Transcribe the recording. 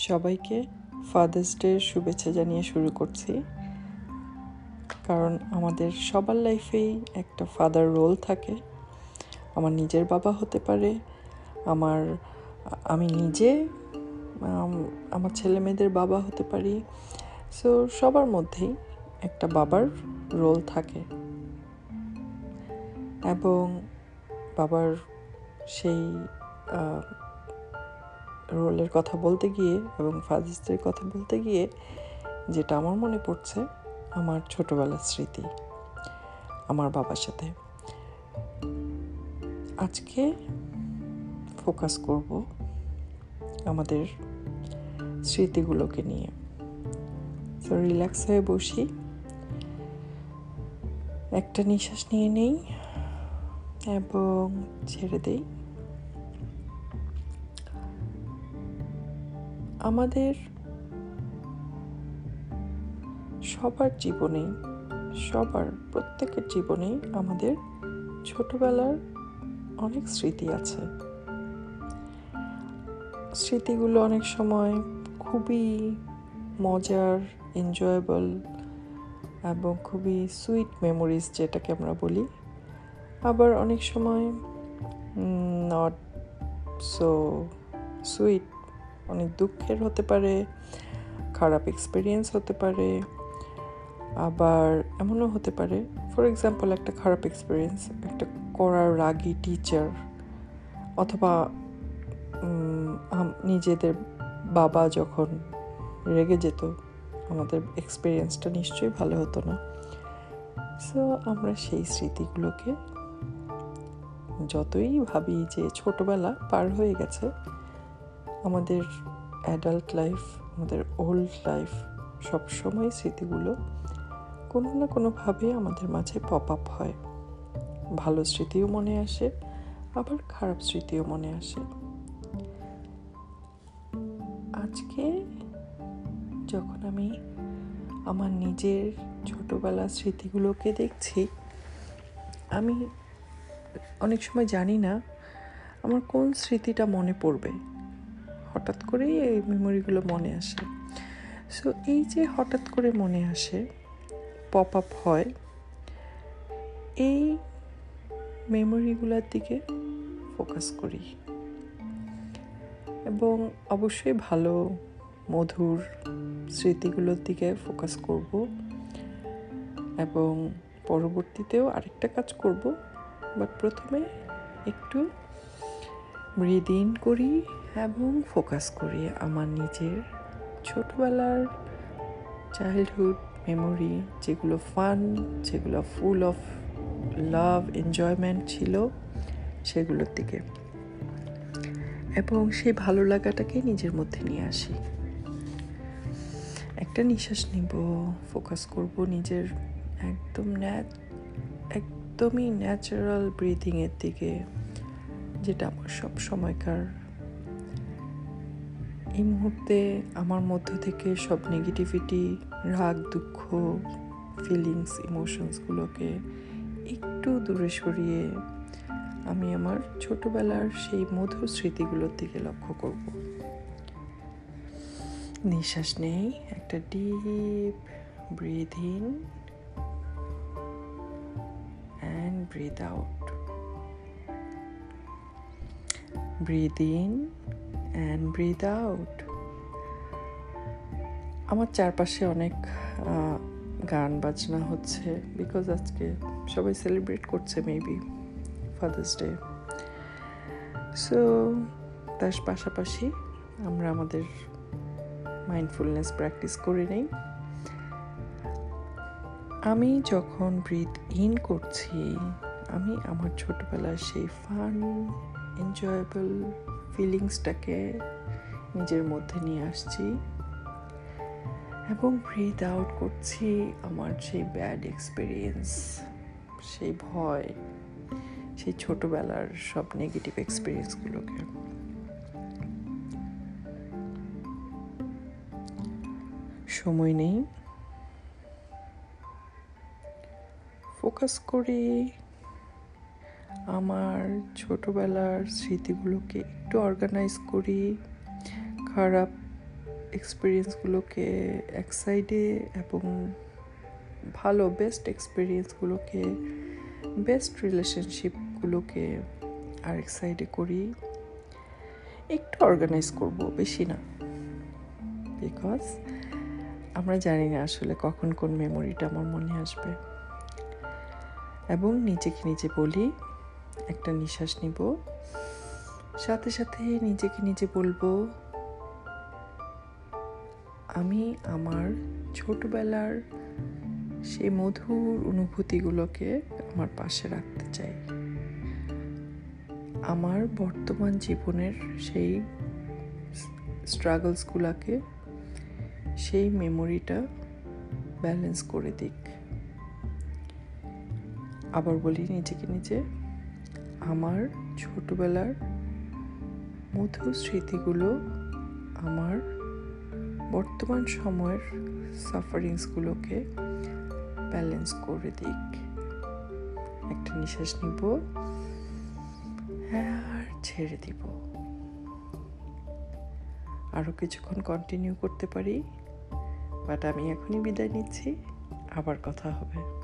সবাইকে father's day শুভেচ্ছা জানিয়ে শুরু করছি। কারণ আমাদের সবার লাইফেই একটা ফাদার রোল থাকে। আমার নিজের বাবা হতে পারে, আমার, আমি নিজে আমার ছেলে মেয়েদের বাবা হতে পারি। সো সবার মধ্যেই একটা বাবার রোল থাকে। এবং বাবার সেই রোলের কথা বলতে গিয়ে এবং ফাদার্সদের কথা বলতে গিয়ে যেটা আমার মনে পড়ছে, আমার ছোটবেলার স্মৃতি, আমার বাবার সাথে। আজকে ফোকাস করব আমাদের স্মৃতিগুলোকে নিয়ে। তো রিল্যাক্স হয়ে বসি। একটা নিঃশ্বাস নিয়ে নেই এবং ছেড়ে দেই। আমাদের সবার জীবনেই সবার প্রত্যেকের জীবনেই আমাদের ছোটবেলার অনেক স্মৃতি আছে। স্মৃতিগুলো অনেক সময় খুবই মজার এনজয়েবল এবং খুবই সুইট মেমোরিজ যেটাকে আমরা বলি। আবার অনেক সময় নট সো সুইট অনেক দুঃখের হতে পারে, খারাপ এক্সপিরিয়েন্স হতে পারে, আবার এমনও হতে পারে ফর এক্সাম্পল একটা খারাপ এক্সপিরিয়েন্স একটা করার রাগি টিচার অথবা নিজেদের বাবা যখন রেগে যেত, আমাদের এক্সপিরিয়েন্সটা নিশ্চয়ই ভালো হতো না। সো আমরা সেই স্মৃতিগুলোকে যতই ভাবি যে ছোটবেলা পার হয়ে গেছে আমাদের অ্যাডাল্ট লাইফ আমাদের ওল্ড লাইফ সবসময় স্মৃতিগুলো কোনো না কোনোভাবে আমাদের মাঝে পপ আপ হয়। ভালো স্মৃতিও মনে আসে, আবার খারাপ স্মৃতিও মনে আসে। আজকে যখন আমি আমার নিজের ছোটোবেলার স্মৃতিগুলোকে দেখছি, আমি অনেক সময় জানি না আমার কোন স্মৃতিটা মনে পড়বে। হঠাৎ করেই এই মেমোরিগুলো মনে আসে। সো এই যে হঠাৎ করে মনে আসে পপ আপ হয়, এই মেমোরিগুলোর দিকে ফোকাস করি। এবং অবশ্যই ভালো, মধুর স্মৃতিগুলোর দিকে ফোকাস করব। এবং পরবর্তীতেও আরেকটা কাজ করব বাট প্রথমে একটু ব্রিদ ইন করি এবং ফোকাস করি আমার নিজের ছোটবেলার চাইল্ডহুড মেমোরি যেগুলো ফান যেগুলো ফুল অফ লাভ এনজয়মেন্ট ছিল, সেগুলোর দিকে। এবং সেই ভালো লাগাটাকে নিজের মধ্যে নিয়ে আসি। একটা নিঃশ্বাস নিব ফোকাস করব নিজের একদম একদমই ন্যাচারাল ব্রিদিংয়ের দিকে। যেটা আমার সব সময়কার। এই মুহূর্তে আমার মধ্য থেকে সব নেগেটিভিটি রাগ, দুঃখ ফিলিংস ইমোশনসগুলোকে একটু দূরে সরিয়ে আমি আমার ছোটবেলার সেই মধুর স্মৃতিগুলোর দিকে লক্ষ্য করব। নিঃশ্বাস নেই, একটা deep breathe in and breathe out breathe in and breathe out আমার চারপাশে অনেক গান বাজনা হচ্ছে বিকজ আজকে সবাই সেলিব্রেট করছে মেবি ফাদার্স ডে সো তার পাশাপাশি আমরা আমাদের মাইন্ডফুলনেস প্র্যাকটিস করে নেই। আমি যখন ব্রিথ ইন করছি, আমি আমার ছোটবেলার সেই ফান এনজয়েবল ফিলিংসটাকে নিজের মধ্যে নিয়ে আসছি এবং ব্রিথ আউট করছি আমার সেই ব্যাড এক্সপিরিয়েন্স সেই ভয়, সেই ছোটবেলার সব নেগেটিভ এক্সপিরিয়েন্সগুলোকে সময় নেই। ফোকাস করি। আমার ছোটোবেলার স্মৃতিগুলোকে একটু অর্গানাইজ করি, খারাপ এক্সপিরিয়েন্সগুলোকে এক সাইডে এবং ভালো বেস্ট এক্সপিরিয়েন্সগুলোকে বেস্ট রিলেশনশিপগুলোকে আরেক সাইডে করি। একটু অর্গানাইজ করব, বেশি না। বিকজ আমরা জানি না আসলে কখন কোন মেমোরিটা আমার মনে আসবে। এবং নিজেকে নিজে বলি একটা নিঃশ্বাস নিব। সাথে সাথে নিজেকে নিজে বলব, আমি আমার ছোটবেলার সেই মধুর অনুভূতিগুলোকে আমার পাশে রাখতে চাই। আমার বর্তমান জীবনের সেই স্ট্রাগলসগুলোকে সেই মেমোরিটা ব্যালেন্স করে দিক। আবার বলি নিজেকে নিজে আমার ছোটবেলার মধুর স্মৃতিগুলো আমার বর্তমান সময়ের সাফারিংসগুলোকে ব্যালেন্স করে দিক। একটা নিঃশ্বাস নিব, আর ছেড়ে দিব। আরও কিছুক্ষণ কন্টিনিউ করতে পারি বাট আমি এখনই বিদায় নিচ্ছি, আবার কথা হবে।